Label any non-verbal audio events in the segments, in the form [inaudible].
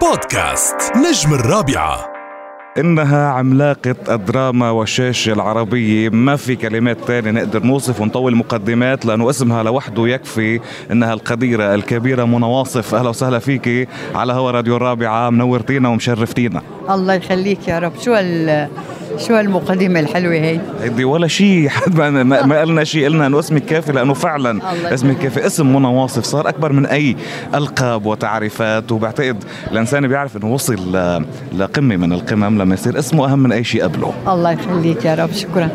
بودكاست نجم الرابعة. إنها عملاقة الدراما والشاشة العربية. ما في كلمات تانية نقدر نوصف ونطول مقدمات لأنه اسمها لوحده يكفي إنها القديرة الكبيرة منى واصف. أهلا وسهلا فيكي على هوا راديو الرابعة منورتينا ومشرفتينا. الله يخليك يا رب. شو هال شو هالمقدمة الحلوة هي؟ هيدي ولا شيء [laughs] حد ما, ما قلنا شيء قلنا إنه اسمك كافي لأنه فعلا اسمك كافي. اسم منى واصف صار أكبر من أي ألقاب وتعريفات. وبعتقد الإنسان بيعرف إنه وصل ل- لقمة من القمم لما يصير اسمه أهم من أي شيء قبله. الله يخليك يا رب. شكرا.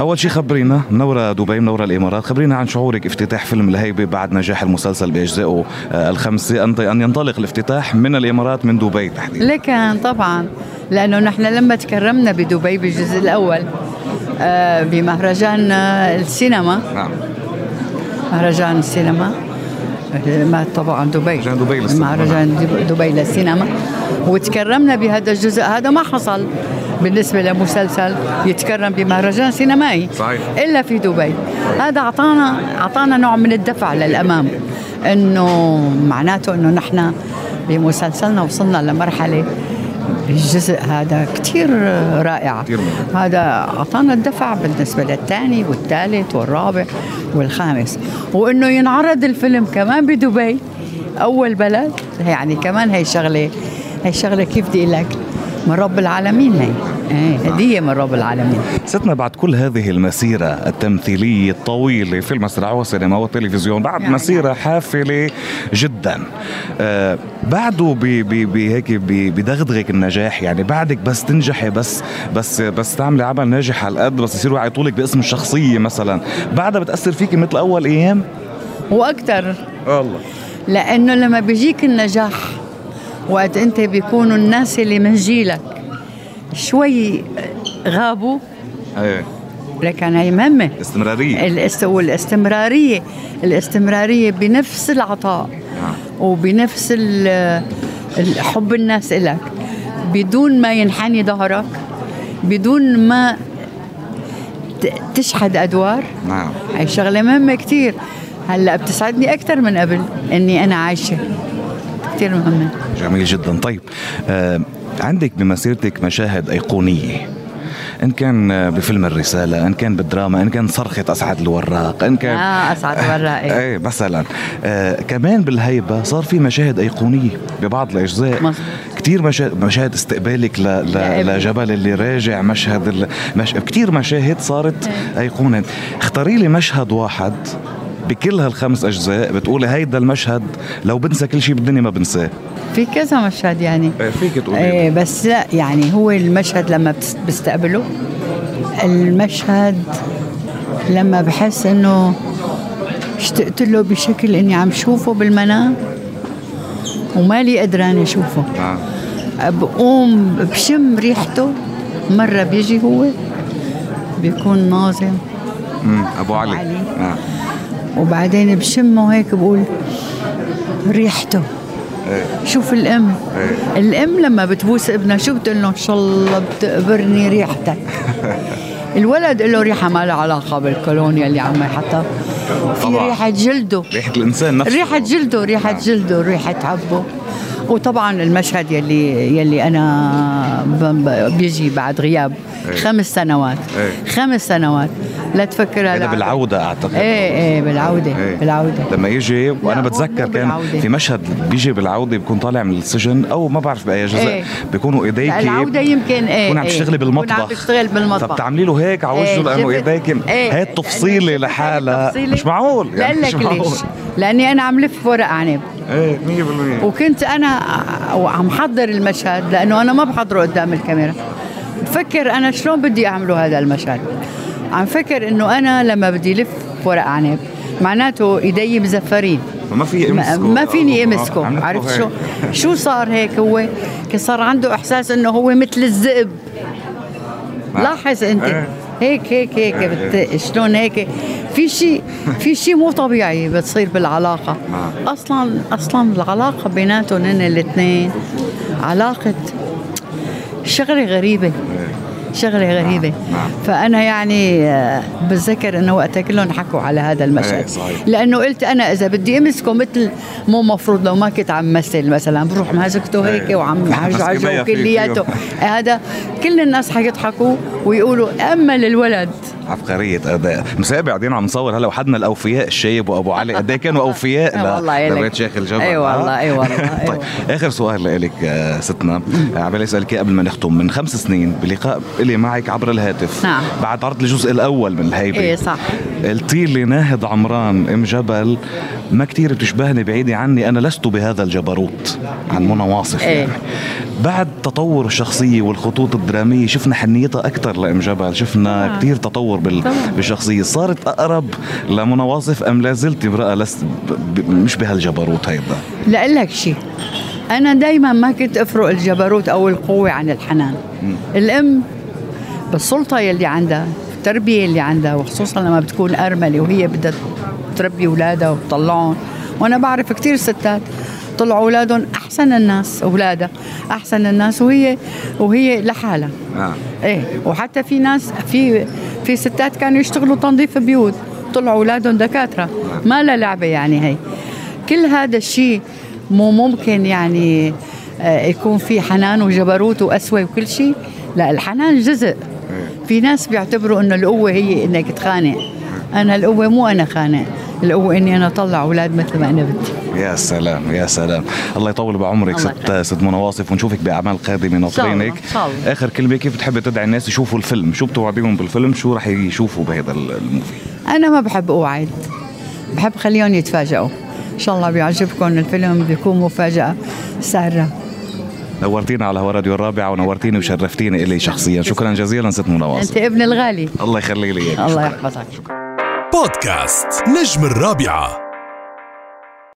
أول شيء خبرينا منورة دبي منورة الإمارات. خبرينا عن شعورك افتتاح فيلم الهيبة بعد نجاح المسلسل بأجزائه آه، الخمسه ان ينطلق الافتتاح من الإمارات من دبي تحديدا. لكن طبعا لأنه نحن لما تكرمنا بدبي بالجزء الأول آه، بمهرجان آه، السينما. نعم. مهرجان السينما. ما طبعا دبي. مهرجان دبي للسينما. مهرجان دب- دبي للسينما. وتكرمنا بهذا الجزء. هذا ما حصل. بالنسبة لمسلسل يتكرم بمهرجان سينمائي صحيح. إلا في دبي. هذا أعطانا أعطانا نوع من الدفع للأمام. إنه معناته إنه نحن بمسلسلنا وصلنا لمرحلة الجزء هذا كتير رائعة كتير. هذا أعطانا الدفع بالنسبة للثاني والثالث والرابع والخامس. وإنه ينعرض الفيلم كمان بدبي أول بلد. يعني كمان هي شغلة هي شغلة كيف بدي لك؟ من رب العالمين هي. هدية من رب العالمين. ستنا بعد كل هذه المسيرة التمثيلية الطويلة في المسرح والسينما والتلفزيون بعد يعني. مسيرة حافلة جدا. آه بعده ب- ب- بهيك ب- بدغدغك النجاح يعني بعدك بس تنجحي بس بس بس تعملي عمل ناجح على القد بس يصيروا يعيطوا لك باسم الشخصية مثلا. بعدها بتأثر فيكي مثل أول أيام؟ وأكثر الله لأنه لما بيجيك النجاح وقت أنت بيكونوا الناس اللي من جيلك شوي غابوا. إيه. لكن هي مهمة. استمرارية الاست... والاستمرارية. الاستمرارية بنفس العطاء. وبنفس ال- ال- حب الناس إلك. بدون ما ينحني ظهرك. بدون ما تشحد أدوار. نعم. هاي شغلة مهمة كتير. هلأ بتسعدني أكثر من قبل إني أنا عايشة. كتير مهمة. جميل جدا. طيب آه عندك بمسيرتك مشاهد أيقونية. إن كان بفيلم الرسالة إن كان بالدراما إن كان صرخة أسعد الوراق إن كان آه أسعد الوراق. إيه مثلا. آه كمان بالهيبة صار في مشاهد أيقونية ببعض الأجزاء. مظبوط. كتير مشاهد, مشاهد استقبالك ل... ل... لجبل اللي راجع مشهد ال... مش... كتير مشاهد صارت أيقونة. اختاري لي مشهد واحد بكل هالخمس أجزاء بتقولي هيدا المشهد لو بنسى كل شيء بالدنيا ما بنساه في كذا مشهد يعني فيك تقولي إيه بس لا يعني هو المشهد لما بستقبله المشهد لما بحس إنه اشتقت له بشكل إني عم شوفه بالمنام ومالي قدران اشوفه آه. بقوم بشم ريحته مرة بيجي هو بيكون ناظم. أبو علي, علي. آه. وبعدين بشمه هيك بقول ريحته. شوف الأم. الأم لما بتبوس ابنها شو بتقول له إن شاء الله بتقبرني ريحتك. [laughs] الولد له ريحة ما لها علاقة بالكولونيا اللي عم يحطها في. ريحة جلده. ريحة الإنسان نفسه. ريحة جلده ريحة جلده ريحة عبه وطبعا المشهد يلي يلي أنا بيجي بعد غياب إيه. خمس سنوات إيه. خمس سنوات لا تفكرها هذا لعبة. بالعودة أعتقد إيه إيه بالعودة إيه. بالعودة لما يجي وأنا بتذكر كان. في مشهد بيجي بالعودة بيكون طالع من السجن أو ما بعرف بأي جزء إيه. بيكونوا ايديك لا، العودة يمكن إيه تكون عم إيه. تشتغلي بالمطبخ عم تشتغل بالمطبخ فبتعملي له هيك على وجهه لأنه؟ ايديك. هي التفصيلة لحالها. مش معقول لأقول مش معقول. لأني أنا عم لف ورق عنب إيه 100% وكنت أنا وعم حضر المشهد لأنه أنا ما بحضره قدام الكاميرا. بفكر أنا شلون بدي اعمله هذا المشهد؟ عم فكر إنه أنا لما بدي لف ورق عنب معناته إيدي مزفرين. ما في ما, امسكه ما فيني آه، امسكه عم نحكوا عرفت. شو؟ [laughs] شو صار هيك هو؟ صار عنده إحساس إنه هو مثل الذئب. لاحظ أنت. إيه. هيك هيك هيك بت... شلون هيك؟ في شيء في شيء مو طبيعي بتصير بالعلاقة. نعم. أصلا أصلا العلاقة بيناتهم هن الاثنين علاقة شغلة غريبة. شغلة غريبة نعم. فأنا يعني آه، بتذكر إنه وقتها كلهم حكوا على هذا إيه، المشهد صحيح. لأنه قلت أنا إذا بدي أمسكه مثل مو مفروض لو ما كنت عم مثل مثلا بروح هيك إيه. وعم [laughs] بس عجعجه إيديا فيه- كلياته [laughs] هذا كل الناس حيضحكوا ويقولوا أما للولد عبقرية أداء مسابع قاعدين عم نصور هلا وحدنا الأوفياء الشايب وأبو علي قد إيه كانوا أوفياء [laughs] آه ل- والله. لبيت شيخ الجبل أي والله، آه؟ أي والله، طيب. آخر سؤال لك آه، ستنا أسألك إياه قبل ما نختم من خمس سنين بلقاء إلي معك عبر الهاتف. نعم. بعد عرض الجزء الأول من الهيبة. إيه صح. قلتي لي ناهد عمران إم جبل. ما كتير بتشبهني بعيدة عني أنا لست بهذا الجبروت. عن منى واصف إيه. يعني. بعد تطور الشخصية والخطوط الدرامية شفنا حنيتها أكثر لأم جبل. شفنا طبعاً. كتير تطور بال... بالشخصية. صارت أقرب لمنى واصف أم لا زلت امرأة لست ب... ب... مش بهالجبروت هيدا؟ لأقول لك شيء أنا دايما ما كنت أفرق الجبروت أو القوة عن الحنان. الأم بالسلطة يلي عندها التربية اللي عندها وخصوصا لما بتكون أرملة وهي بدها تربي أولادها وتطلعهم. وأنا بعرف كتير ستات طلعوا أولادهم أحسن الناس أولادها أحسن الناس وهي وهي لحالها. آه. إيه وحتى في ناس في في ستات كانوا يشتغلوا تنظيف بيوت طلعوا أولادهم دكاترة. ما لا لعبة يعني هي. كل هذا الشيء مو ممكن يعني آه، يكون في حنان وجبروت وقسوة وكل شيء. لا الحنان جزء. في ناس بيعتبروا إنه القوة هي إنك تخانق. أنا القوة مو أنا خانق. القوة إني أنا أطلع أولاد مثل ما أنا بدي. يا سلام يا سلام. الله يطول بعمرك ست ست منى واصف ونشوفك بأعمال قادمه ناطرينك. آخر كلمة كيف بتحبي تدعي الناس يشوفوا الفيلم؟ شو بتوعديهم بالفيلم؟ شو رح يشوفوا بهذا الموفي؟ أنا ما بحب أوعد. بحب خليهم يتفاجئوا. إن شاء الله بيعجبكم الفيلم بيكون مفاجأة سارة. نورتينا على هوا راديو الرابعه ونورتيني وشرفتيني إلي شخصيا. شكرا جزيلا ست منى أنت ابن الغالي. الله يخلي لي. اياك الله شكراً. يحفظك. بودكاست نجم الرابعة.